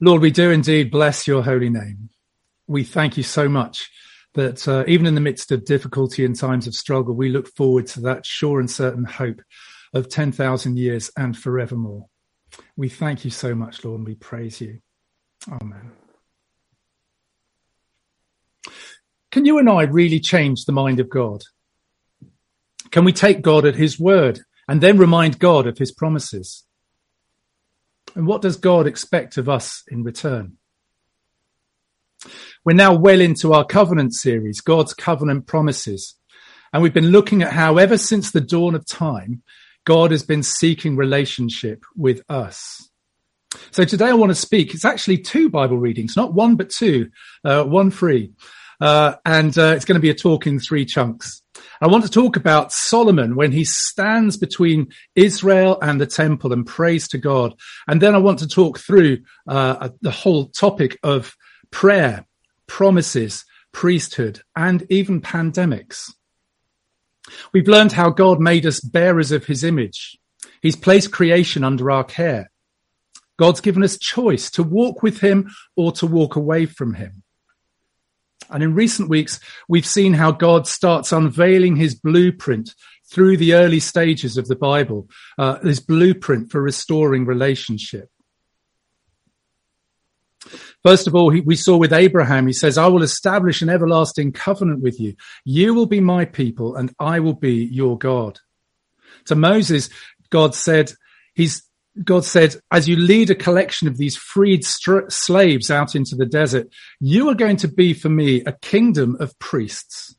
Lord, we do indeed bless your holy name. We thank you so much that uh, even in the midst of difficulty and times of struggle, we look forward to that sure and certain hope of 10,000 years and forevermore. We thank you so much, Lord, and we praise you. Amen. Can you and I really change the mind of God? Can we take God at his word and then remind God of his promises? And what does God expect of us in return? We're now well into our covenant series, God's covenant promises. And we've been looking at how ever since the dawn of time, God has been seeking relationship with us. So today I want to speak. It's actually two Bible readings, not one, but two, uh, one free. Uh, and uh, it's going to be a talk in three chunks. I want to talk about Solomon when he stands between Israel and the temple and prays to God. And then I want to talk through uh, the whole topic of prayer, promises, priesthood, and even pandemics. We've learned how God made us bearers of his image. He's placed creation under our care. God's given us choice to walk with him or to walk away from him. And in recent weeks, we've seen how God starts unveiling his blueprint through the early stages of the Bible, uh, his blueprint for restoring relationship. First of all, he, we saw with Abraham, he says, I will establish an everlasting covenant with you. You will be my people and I will be your God. To Moses, God said, he's God said, as you lead a collection of these freed slaves out into the desert, you are going to be for me a kingdom of priests,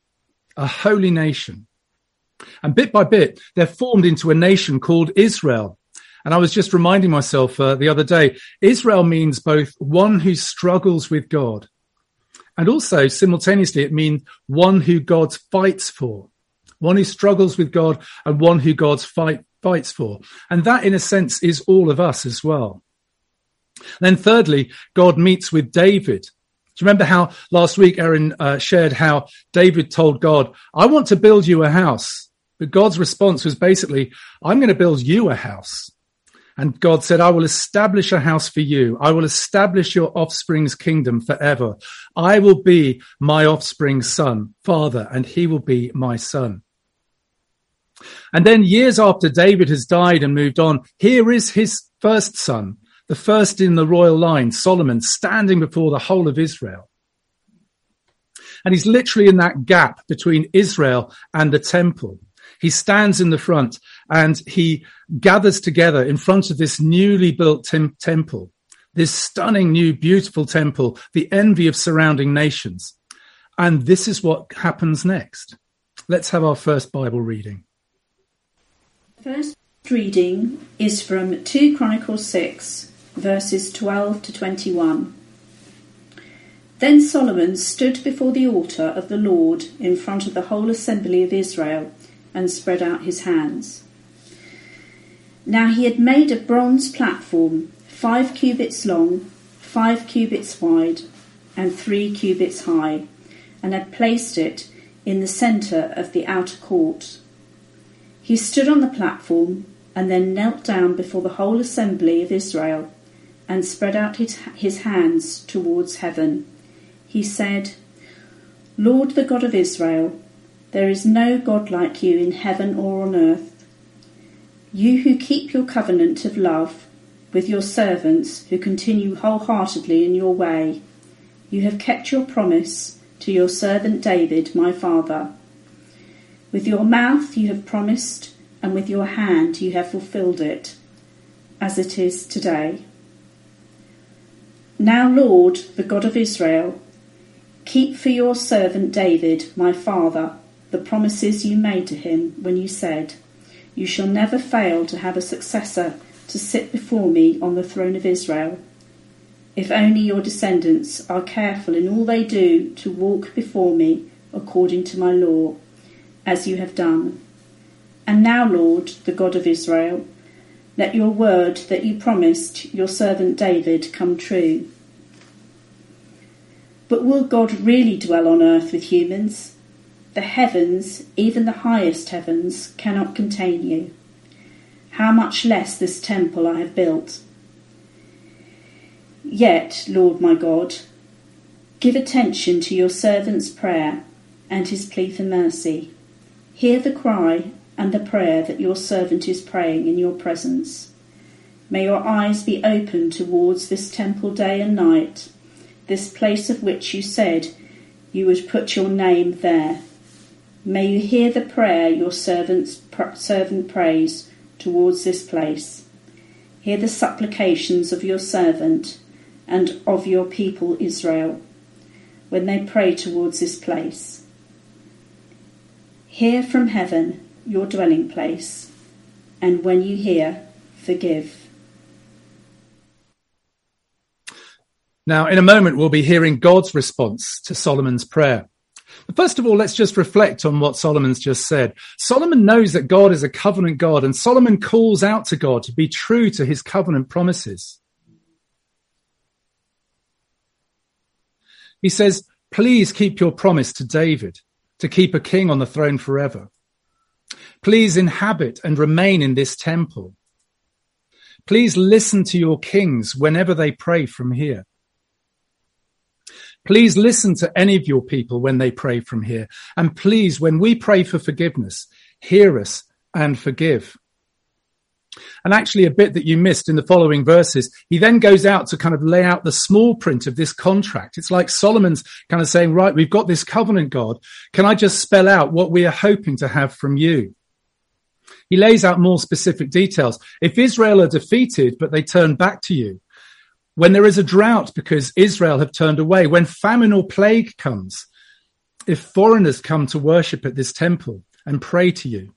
a holy nation. And bit by bit, they're formed into a nation called Israel. And I was just reminding myself uh, the other day, Israel means both one who struggles with God and also simultaneously it means one who God fights for, one who struggles with God and one who God fight, fights for. And that, in a sense, is all of us as well. Then, thirdly, God meets with David. Do you remember how last week Aaron uh, shared how David told God, I want to build you a house. But God's response was basically, I'm going to build you a house. And God said, I will establish a house for you. I will establish your offspring's kingdom forever. I will be my offspring's son, father, and he will be my son. And then years after David has died and moved on, here is his first son, the first in the royal line, Solomon, standing before the whole of Israel. And he's literally in that gap between Israel and the temple. He stands in the front and he gathers together in front of this newly built tem- temple, this stunning new beautiful temple, the envy of surrounding nations. And this is what happens next. Let's have our first Bible reading. First reading is from 2 Chronicles 6, verses 12 to 21. Then Solomon stood before the altar of the Lord in front of the whole assembly of Israel and spread out his hands. Now he had made a bronze platform, five cubits long, five cubits wide, and three cubits high, and had placed it in the centre of the outer court. He stood on the platform and then knelt down before the whole assembly of Israel and spread out his, his hands towards heaven. He said, Lord the God of Israel, there is no God like you in heaven or on earth. You who keep your covenant of love with your servants who continue wholeheartedly in your way, you have kept your promise to your servant David, my father. With your mouth you have promised, and with your hand you have fulfilled it, as it is today. Now, Lord, the God of Israel, keep for your servant David, my father, the promises you made to him when you said, You shall never fail to have a successor to sit before me on the throne of Israel. If only your descendants are careful in all they do to walk before me according to my law as you have done. And now, Lord, the God of Israel, let your word that you promised your servant David come true. But will God really dwell on earth with humans? The heavens, even the highest heavens, cannot contain you. How much less this temple I have built. Yet, Lord my God, give attention to your servant's prayer and his plea for mercy. Hear the cry and the prayer that your servant is praying in your presence. May your eyes be open towards this temple day and night, this place of which you said you would put your name there. May you hear the prayer your servant's servant prays towards this place. Hear the supplications of your servant and of your people Israel when they pray towards this place. Hear from heaven your dwelling place, and when you hear, forgive. Now, in a moment, we'll be hearing God's response to Solomon's prayer. But first of all, let's just reflect on what Solomon's just said. Solomon knows that God is a covenant God, and Solomon calls out to God to be true to his covenant promises. He says, Please keep your promise to David to keep a king on the throne forever. Please inhabit and remain in this temple. Please listen to your kings whenever they pray from here. Please listen to any of your people when they pray from here. And please, when we pray for forgiveness, hear us and forgive. And actually, a bit that you missed in the following verses, he then goes out to kind of lay out the small print of this contract. It's like Solomon's kind of saying, right, we've got this covenant, God. Can I just spell out what we are hoping to have from you? He lays out more specific details. If Israel are defeated, but they turn back to you, when there is a drought because Israel have turned away, when famine or plague comes, if foreigners come to worship at this temple and pray to you,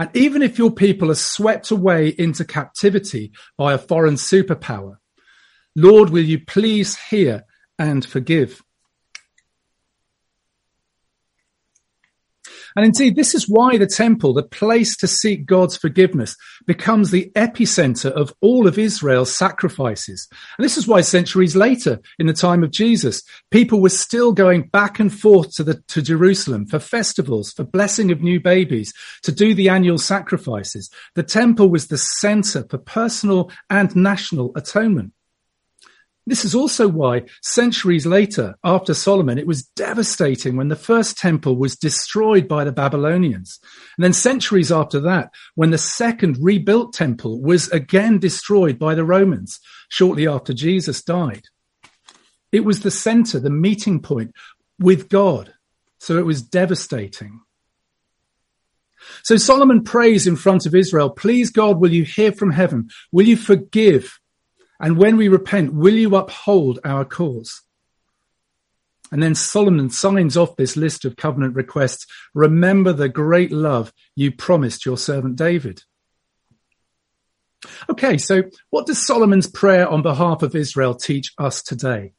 and even if your people are swept away into captivity by a foreign superpower, Lord, will you please hear and forgive? And indeed, this is why the temple, the place to seek God's forgiveness, becomes the epicenter of all of Israel's sacrifices. And this is why centuries later, in the time of Jesus, people were still going back and forth to the, to Jerusalem for festivals, for blessing of new babies, to do the annual sacrifices. The temple was the center for personal and national atonement. This is also why centuries later, after Solomon, it was devastating when the first temple was destroyed by the Babylonians. And then centuries after that, when the second rebuilt temple was again destroyed by the Romans shortly after Jesus died. It was the center, the meeting point with God. So it was devastating. So Solomon prays in front of Israel, please God, will you hear from heaven? Will you forgive and when we repent, will you uphold our cause? And then Solomon signs off this list of covenant requests. Remember the great love you promised your servant David. Okay, so what does Solomon's prayer on behalf of Israel teach us today?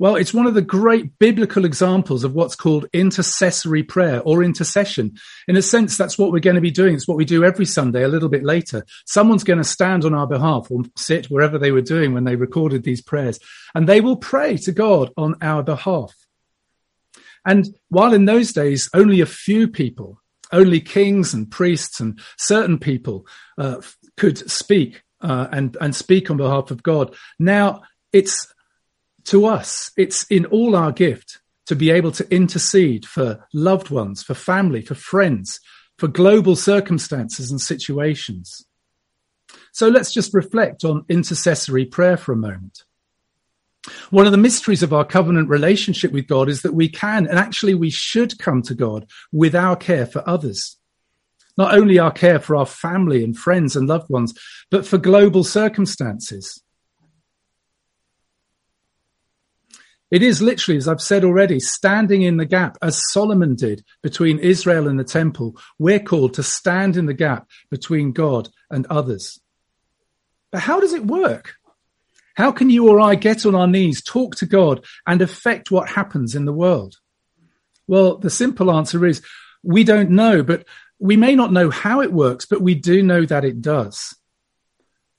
Well, it's one of the great biblical examples of what's called intercessory prayer or intercession. In a sense, that's what we're going to be doing. It's what we do every Sunday a little bit later. Someone's going to stand on our behalf or sit wherever they were doing when they recorded these prayers and they will pray to God on our behalf. And while in those days, only a few people, only kings and priests and certain people uh, could speak uh, and, and speak on behalf of God. Now it's to us, it's in all our gift to be able to intercede for loved ones, for family, for friends, for global circumstances and situations. So let's just reflect on intercessory prayer for a moment. One of the mysteries of our covenant relationship with God is that we can, and actually we should come to God with our care for others. Not only our care for our family and friends and loved ones, but for global circumstances. It is literally, as I've said already, standing in the gap as Solomon did between Israel and the temple. We're called to stand in the gap between God and others. But how does it work? How can you or I get on our knees, talk to God and affect what happens in the world? Well, the simple answer is we don't know, but we may not know how it works, but we do know that it does.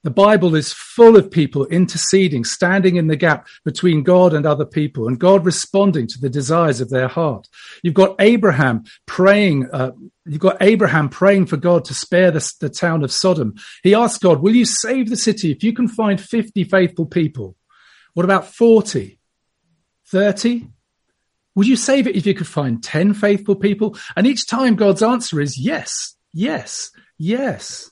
The Bible is full of people interceding, standing in the gap between God and other people, and God responding to the desires of their heart. You've got Abraham praying. Uh, you've got Abraham praying for God to spare the, the town of Sodom. He asked God, "Will you save the city if you can find fifty faithful people?" What about 40? 30? Would you save it if you could find 10 faithful people? And each time God's answer is yes, yes, yes.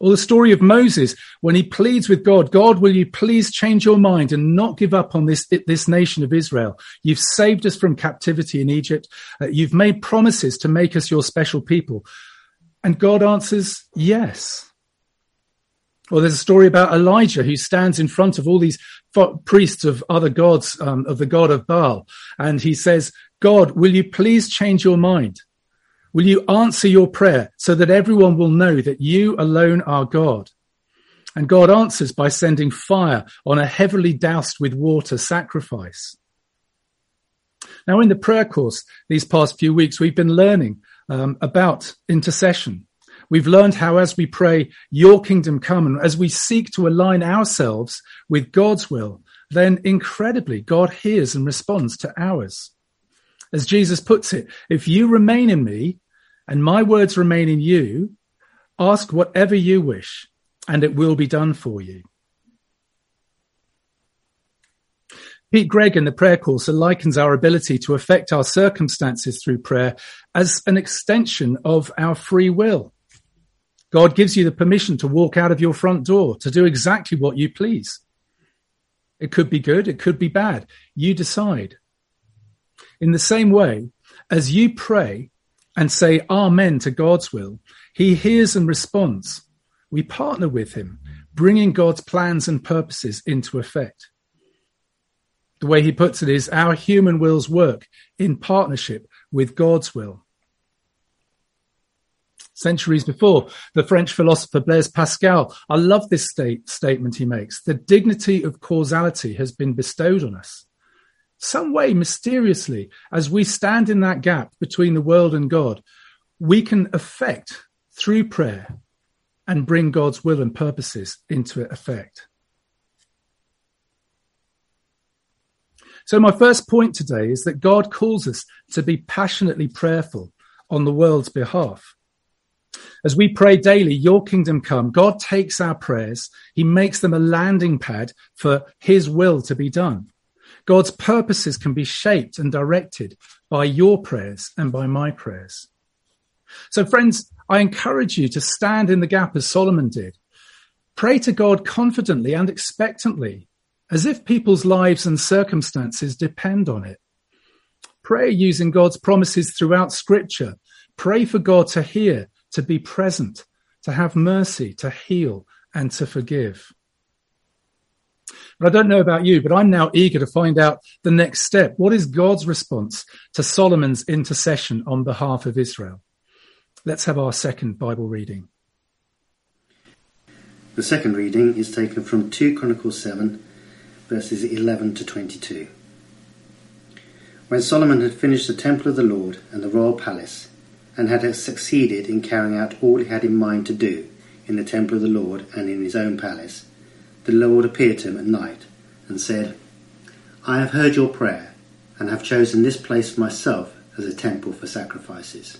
Or the story of Moses when he pleads with God, God, will you please change your mind and not give up on this, this nation of Israel? You've saved us from captivity in Egypt. Uh, you've made promises to make us your special people. And God answers, yes. Or there's a story about Elijah who stands in front of all these priests of other gods, um, of the god of Baal. And he says, God, will you please change your mind? Will you answer your prayer so that everyone will know that you alone are God? And God answers by sending fire on a heavily doused with water sacrifice. Now, in the prayer course these past few weeks, we've been learning um, about intercession. We've learned how, as we pray, Your kingdom come, and as we seek to align ourselves with God's will, then incredibly, God hears and responds to ours. As Jesus puts it, if you remain in me and my words remain in you, ask whatever you wish, and it will be done for you. Pete Greig in the prayer course likens our ability to affect our circumstances through prayer as an extension of our free will. God gives you the permission to walk out of your front door, to do exactly what you please. It could be good, it could be bad. You decide. In the same way, as you pray, and say Amen to God's will, he hears and responds. We partner with him, bringing God's plans and purposes into effect. The way he puts it is our human wills work in partnership with God's will. Centuries before, the French philosopher Blaise Pascal, I love this state, statement he makes. The dignity of causality has been bestowed on us some way, mysteriously, as we stand in that gap between the world and God, we can affect through prayer and bring God's will and purposes into effect. So, my first point today is that God calls us to be passionately prayerful on the world's behalf. As we pray daily, Your kingdom come, God takes our prayers, He makes them a landing pad for His will to be done. God's purposes can be shaped and directed by your prayers and by my prayers. So, friends, I encourage you to stand in the gap as Solomon did. Pray to God confidently and expectantly, as if people's lives and circumstances depend on it. Pray using God's promises throughout Scripture. Pray for God to hear, to be present, to have mercy, to heal, and to forgive. But I don't know about you, but I'm now eager to find out the next step. What is God's response to Solomon's intercession on behalf of Israel? Let's have our second Bible reading. The second reading is taken from 2 Chronicles 7, verses 11 to 22. When Solomon had finished the temple of the Lord and the royal palace, and had succeeded in carrying out all he had in mind to do in the temple of the Lord and in his own palace, the Lord appeared to him at night and said, I have heard your prayer and have chosen this place myself as a temple for sacrifices.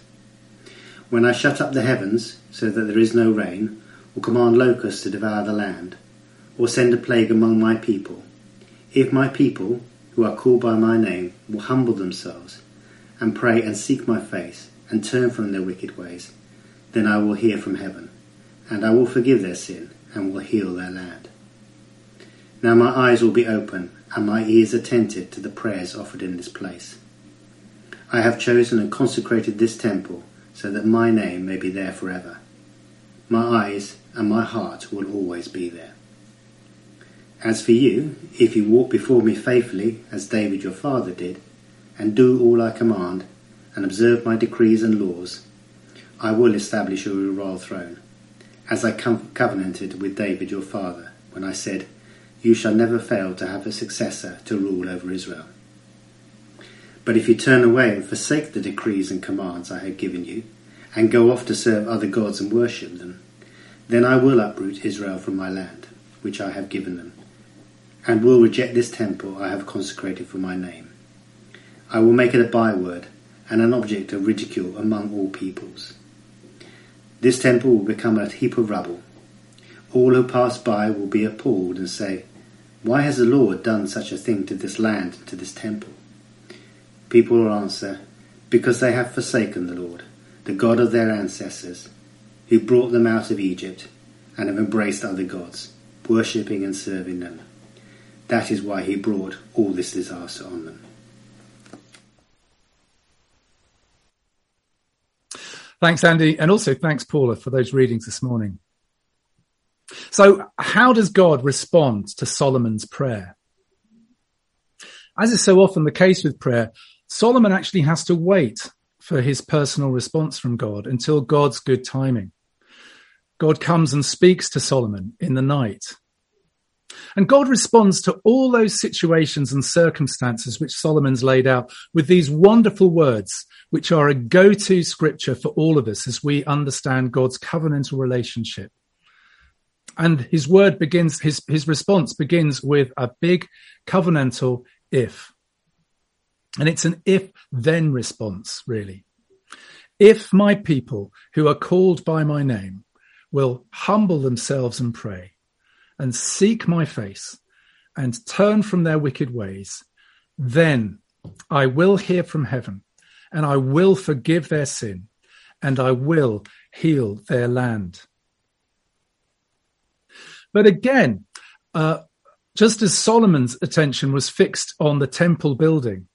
When I shut up the heavens so that there is no rain, or command locusts to devour the land, or send a plague among my people, if my people, who are called by my name, will humble themselves and pray and seek my face and turn from their wicked ways, then I will hear from heaven, and I will forgive their sin and will heal their land. Now my eyes will be open and my ears attentive to the prayers offered in this place. I have chosen and consecrated this temple so that my name may be there forever. My eyes and my heart will always be there. As for you, if you walk before me faithfully, as David your father did, and do all I command, and observe my decrees and laws, I will establish your royal throne, as I covenanted with David your father, when I said, you shall never fail to have a successor to rule over Israel. But if you turn away and forsake the decrees and commands I have given you, and go off to serve other gods and worship them, then I will uproot Israel from my land, which I have given them, and will reject this temple I have consecrated for my name. I will make it a byword and an object of ridicule among all peoples. This temple will become a heap of rubble. All who pass by will be appalled and say, Why has the Lord done such a thing to this land and to this temple? People will answer, Because they have forsaken the Lord, the God of their ancestors, who brought them out of Egypt, and have embraced other gods, worshipping and serving them. That is why he brought all this disaster on them. Thanks, Andy, and also thanks, Paula, for those readings this morning. So, how does God respond to Solomon's prayer? As is so often the case with prayer, Solomon actually has to wait for his personal response from God until God's good timing. God comes and speaks to Solomon in the night. And God responds to all those situations and circumstances which Solomon's laid out with these wonderful words, which are a go-to scripture for all of us as we understand God's covenantal relationship. And his word begins, his, his response begins with a big covenantal if. And it's an if then response, really. If my people who are called by my name will humble themselves and pray and seek my face and turn from their wicked ways, then I will hear from heaven and I will forgive their sin and I will heal their land. But again, uh, just as Solomon's attention was fixed on the temple building,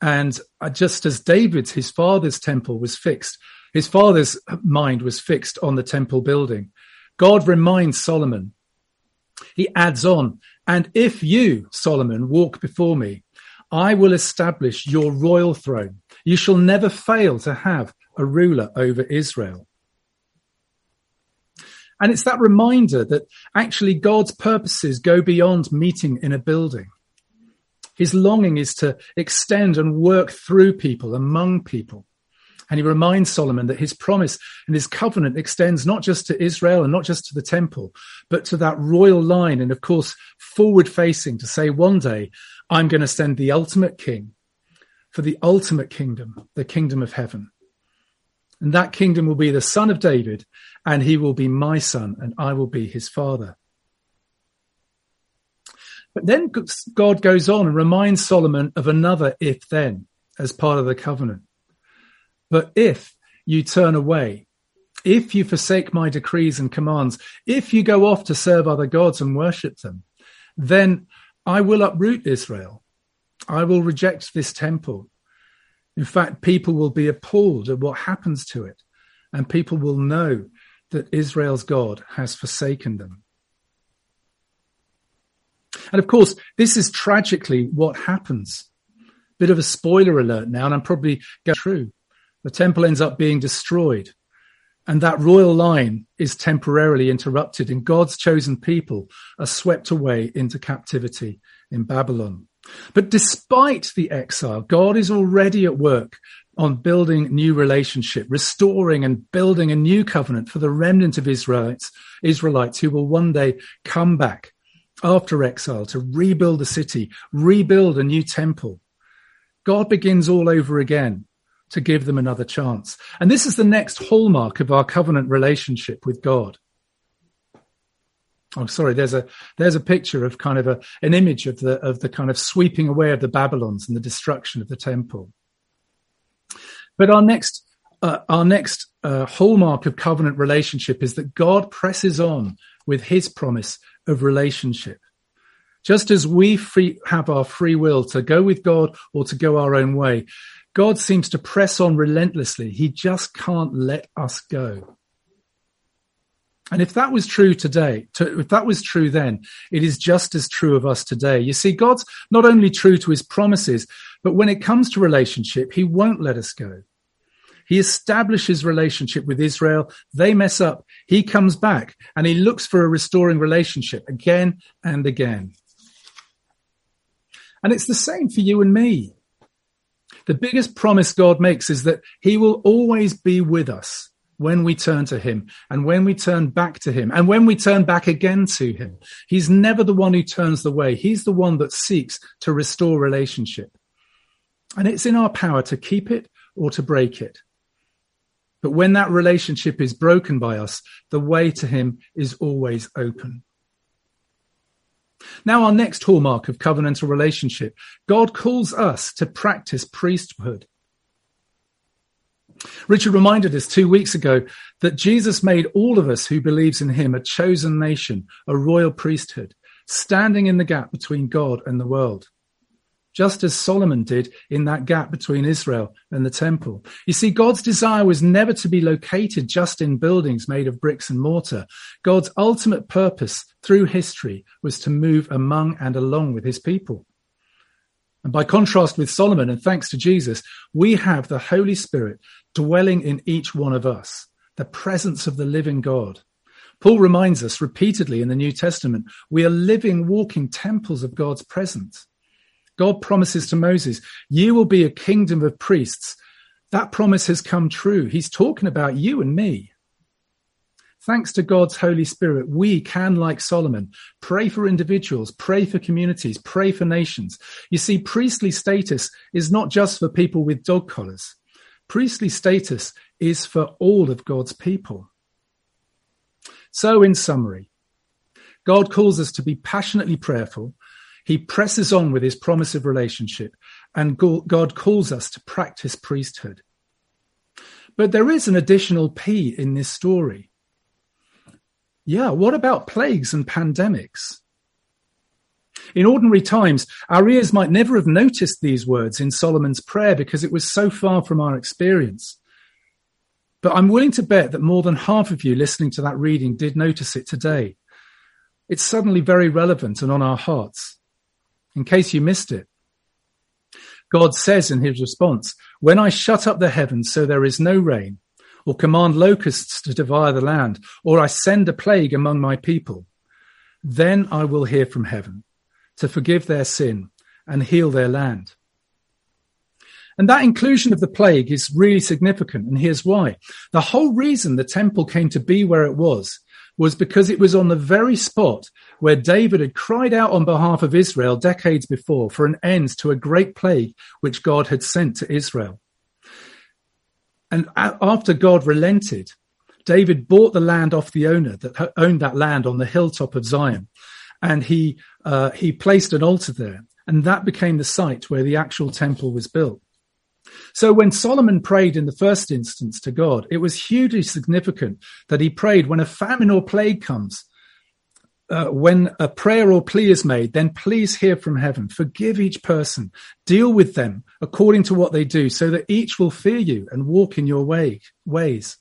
and uh, just as David's, his father's temple was fixed, his father's mind was fixed on the temple building. God reminds Solomon he adds on, and if you, Solomon, walk before me, I will establish your royal throne. You shall never fail to have a ruler over Israel. And it's that reminder that actually God's purposes go beyond meeting in a building. His longing is to extend and work through people, among people. And he reminds Solomon that his promise and his covenant extends not just to Israel and not just to the temple, but to that royal line. And of course, forward facing to say one day, I'm going to send the ultimate king for the ultimate kingdom, the kingdom of heaven. And that kingdom will be the son of David and he will be my son and I will be his father. But then God goes on and reminds Solomon of another if then as part of the covenant. But if you turn away, if you forsake my decrees and commands, if you go off to serve other gods and worship them, then I will uproot Israel. I will reject this temple. In fact, people will be appalled at what happens to it, and people will know that Israel's God has forsaken them. And of course, this is tragically what happens. Bit of a spoiler alert now, and I'm probably going true. The temple ends up being destroyed. And that royal line is temporarily interrupted, and God's chosen people are swept away into captivity in Babylon. But despite the exile, God is already at work on building new relationship, restoring and building a new covenant for the remnant of Israelites, Israelites who will one day come back after exile to rebuild the city, rebuild a new temple. God begins all over again to give them another chance. And this is the next hallmark of our covenant relationship with God. I'm sorry, there's a there's a picture of kind of a an image of the of the kind of sweeping away of the Babylons and the destruction of the temple. But our next uh, our next uh, hallmark of covenant relationship is that God presses on with His promise of relationship. Just as we free, have our free will to go with God or to go our own way, God seems to press on relentlessly. He just can't let us go. And if that was true today, to, if that was true then, it is just as true of us today. You see, God's not only true to his promises, but when it comes to relationship, he won't let us go. He establishes relationship with Israel. They mess up. He comes back and he looks for a restoring relationship again and again. And it's the same for you and me. The biggest promise God makes is that he will always be with us when we turn to him and when we turn back to him and when we turn back again to him. He's never the one who turns the way. He's the one that seeks to restore relationship. And it's in our power to keep it or to break it. But when that relationship is broken by us, the way to him is always open. Now, our next hallmark of covenantal relationship God calls us to practice priesthood. Richard reminded us two weeks ago that Jesus made all of us who believes in him a chosen nation, a royal priesthood, standing in the gap between God and the world. Just as Solomon did in that gap between Israel and the temple. You see, God's desire was never to be located just in buildings made of bricks and mortar. God's ultimate purpose through history was to move among and along with his people. And by contrast with Solomon, and thanks to Jesus, we have the Holy Spirit dwelling in each one of us, the presence of the living God. Paul reminds us repeatedly in the New Testament, we are living, walking temples of God's presence. God promises to Moses, you will be a kingdom of priests. That promise has come true. He's talking about you and me. Thanks to God's Holy Spirit, we can, like Solomon, pray for individuals, pray for communities, pray for nations. You see, priestly status is not just for people with dog collars. Priestly status is for all of God's people. So, in summary, God calls us to be passionately prayerful. He presses on with his promise of relationship, and God calls us to practice priesthood. But there is an additional P in this story. Yeah, what about plagues and pandemics? In ordinary times, our ears might never have noticed these words in Solomon's prayer because it was so far from our experience. But I'm willing to bet that more than half of you listening to that reading did notice it today. It's suddenly very relevant and on our hearts. In case you missed it, God says in his response, When I shut up the heavens so there is no rain, or command locusts to devour the land, or I send a plague among my people, then I will hear from heaven to forgive their sin and heal their land. And that inclusion of the plague is really significant. And here's why. The whole reason the temple came to be where it was was because it was on the very spot where David had cried out on behalf of Israel decades before for an end to a great plague which God had sent to Israel. And after God relented, David bought the land off the owner that owned that land on the hilltop of Zion, and he uh, he placed an altar there, and that became the site where the actual temple was built. So when Solomon prayed in the first instance to God, it was hugely significant that he prayed when a famine or plague comes, uh, when a prayer or plea is made, then please hear from heaven. Forgive each person. Deal with them according to what they do so that each will fear you and walk in your way, ways.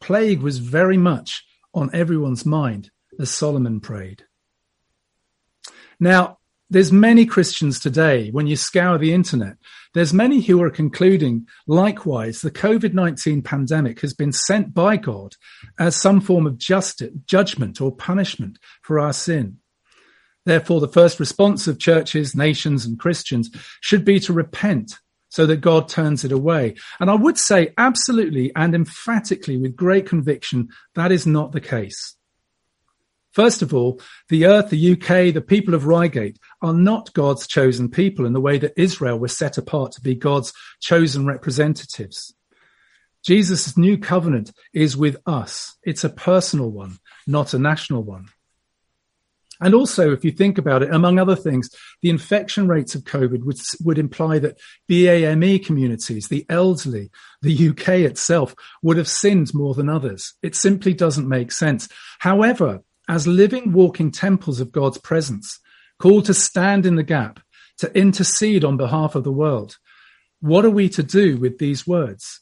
Plague was very much on everyone's mind as Solomon prayed. Now, there's many Christians today, when you scour the internet, there's many who are concluding, likewise, the COVID-19 pandemic has been sent by God as some form of justice, judgment or punishment for our sin. Therefore, the first response of churches, nations, and Christians should be to repent so that God turns it away. And I would say absolutely and emphatically with great conviction, that is not the case. First of all, the earth, the UK, the people of Reigate are not God's chosen people in the way that Israel was set apart to be God's chosen representatives. Jesus' new covenant is with us. It's a personal one, not a national one. And also, if you think about it, among other things, the infection rates of COVID would, would imply that BAME communities, the elderly, the UK itself would have sinned more than others. It simply doesn't make sense. However, as living, walking temples of God's presence, called to stand in the gap, to intercede on behalf of the world. What are we to do with these words?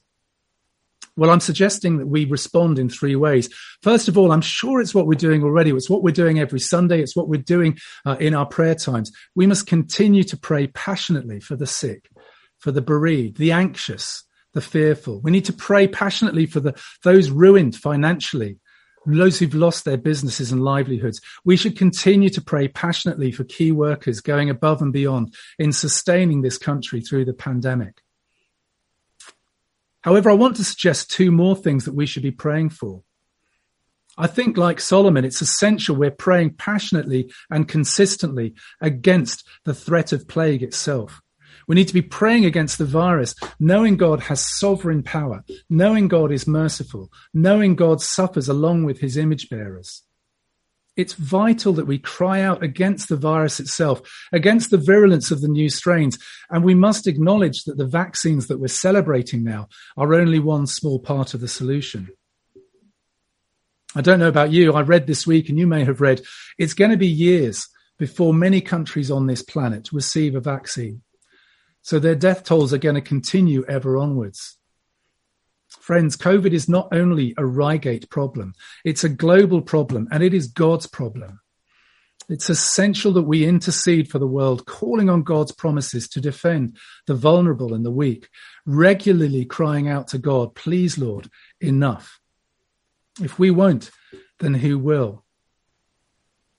Well, I'm suggesting that we respond in three ways. First of all, I'm sure it's what we're doing already. It's what we're doing every Sunday. It's what we're doing uh, in our prayer times. We must continue to pray passionately for the sick, for the bereaved, the anxious, the fearful. We need to pray passionately for the, those ruined financially, those who've lost their businesses and livelihoods. We should continue to pray passionately for key workers going above and beyond in sustaining this country through the pandemic. However, I want to suggest two more things that we should be praying for. I think, like Solomon, it's essential we're praying passionately and consistently against the threat of plague itself. We need to be praying against the virus, knowing God has sovereign power, knowing God is merciful, knowing God suffers along with his image bearers. It's vital that we cry out against the virus itself, against the virulence of the new strains. And we must acknowledge that the vaccines that we're celebrating now are only one small part of the solution. I don't know about you. I read this week, and you may have read, it's going to be years before many countries on this planet receive a vaccine. So their death tolls are going to continue ever onwards. Friends, COVID is not only a Reigate problem, it's a global problem and it is God's problem. It's essential that we intercede for the world, calling on God's promises to defend the vulnerable and the weak, regularly crying out to God, please, Lord, enough. If we won't, then who will?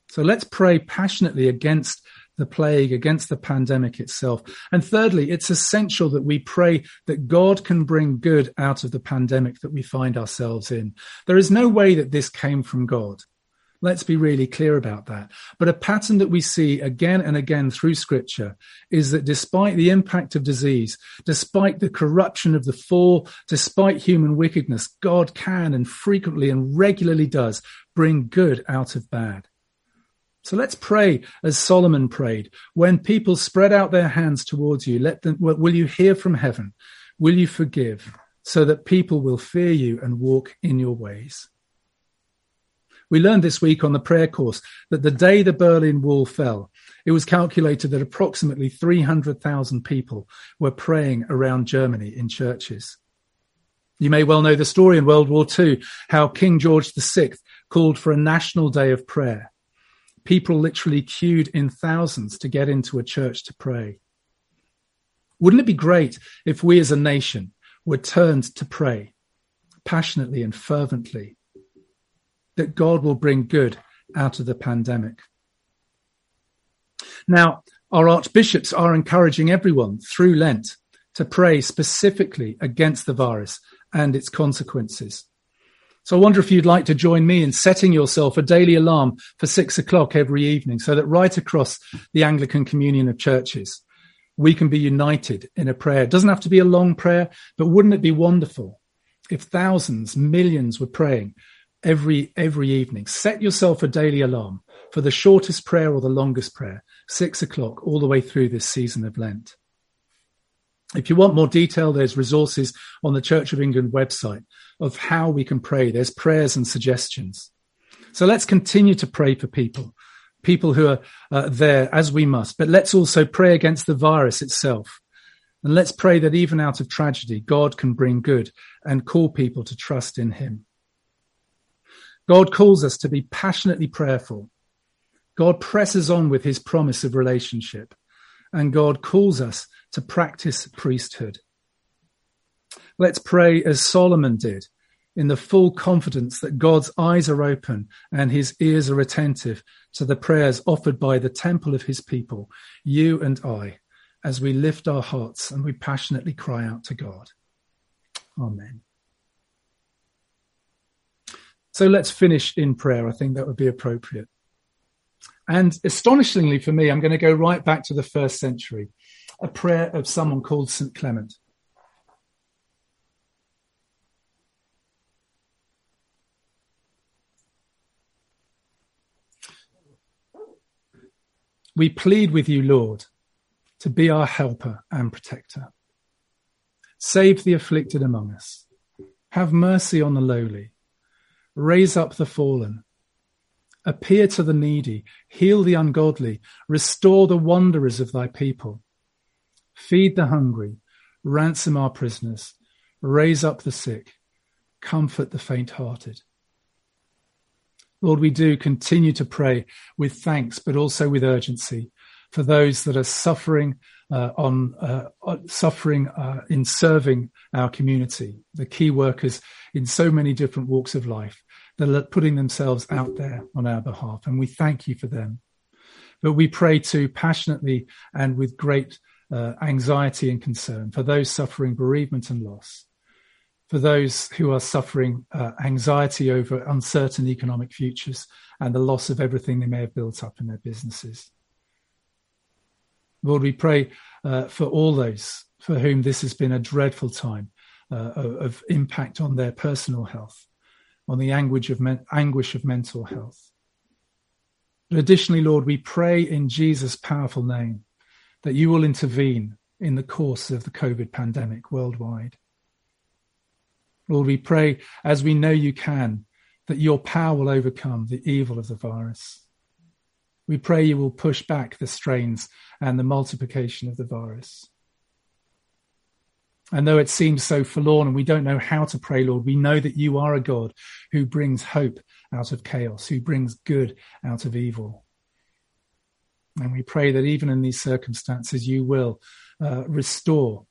So let's pray passionately against the plague, against the pandemic itself. And thirdly, it's essential that we pray that God can bring good out of the pandemic that we find ourselves in. There is no way that this came from God. Let's be really clear about that. But a pattern that we see again and again through scripture is that despite the impact of disease, despite the corruption of the fall, despite human wickedness, God can and frequently and regularly does bring good out of bad. So let's pray as Solomon prayed. When people spread out their hands towards you, let them, will you hear from heaven? Will you forgive so that people will fear you and walk in your ways? We learned this week on the prayer course that the day the Berlin Wall fell, it was calculated that approximately 300,000 people were praying around Germany in churches. You may well know the story in World War II, how King George VI called for a national day of prayer. People literally queued in thousands to get into a church to pray. Wouldn't it be great if we as a nation were turned to pray passionately and fervently that God will bring good out of the pandemic? Now, our archbishops are encouraging everyone through Lent to pray specifically against the virus and its consequences. So I wonder if you'd like to join me in setting yourself a daily alarm for six o'clock every evening so that right across the Anglican communion of churches, we can be united in a prayer. It doesn't have to be a long prayer, but wouldn't it be wonderful if thousands, millions were praying every, every evening? Set yourself a daily alarm for the shortest prayer or the longest prayer, six o'clock all the way through this season of Lent. If you want more detail, there's resources on the Church of England website of how we can pray. There's prayers and suggestions. So let's continue to pray for people, people who are uh, there as we must, but let's also pray against the virus itself. And let's pray that even out of tragedy, God can bring good and call people to trust in him. God calls us to be passionately prayerful. God presses on with his promise of relationship and God calls us to practice priesthood. Let's pray as Solomon did in the full confidence that God's eyes are open and his ears are attentive to the prayers offered by the temple of his people, you and I, as we lift our hearts and we passionately cry out to God. Amen. So let's finish in prayer. I think that would be appropriate. And astonishingly for me, I'm going to go right back to the first century, a prayer of someone called St. Clement. We plead with you, Lord, to be our helper and protector. Save the afflicted among us. Have mercy on the lowly. Raise up the fallen Appear to the needy, heal the ungodly, restore the wanderers of thy people. Feed the hungry, ransom our prisoners, raise up the sick, comfort the faint hearted. Lord, we do continue to pray with thanks, but also with urgency for those that are suffering uh, on uh, suffering uh, in serving our community, the key workers in so many different walks of life that are putting themselves out there on our behalf. And we thank you for them. But we pray too passionately and with great uh, anxiety and concern for those suffering bereavement and loss, for those who are suffering uh, anxiety over uncertain economic futures and the loss of everything they may have built up in their businesses. Lord, we pray uh, for all those for whom this has been a dreadful time uh, of impact on their personal health on the anguish of, men- anguish of mental health. But additionally, Lord, we pray in Jesus' powerful name that you will intervene in the course of the COVID pandemic worldwide. Lord, we pray, as we know you can, that your power will overcome the evil of the virus. We pray you will push back the strains and the multiplication of the virus. And though it seems so forlorn and we don't know how to pray, Lord, we know that you are a God who brings hope out of chaos, who brings good out of evil. And we pray that even in these circumstances, you will uh, restore,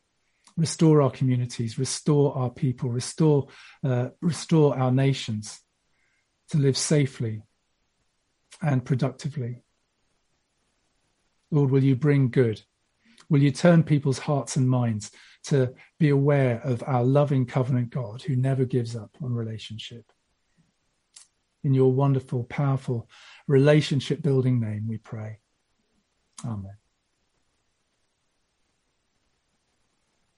restore our communities, restore our people, restore, uh, restore our nations to live safely and productively. Lord, will you bring good? Will you turn people's hearts and minds to be aware of our loving covenant God who never gives up on relationship? In your wonderful, powerful, relationship building name, we pray. Amen.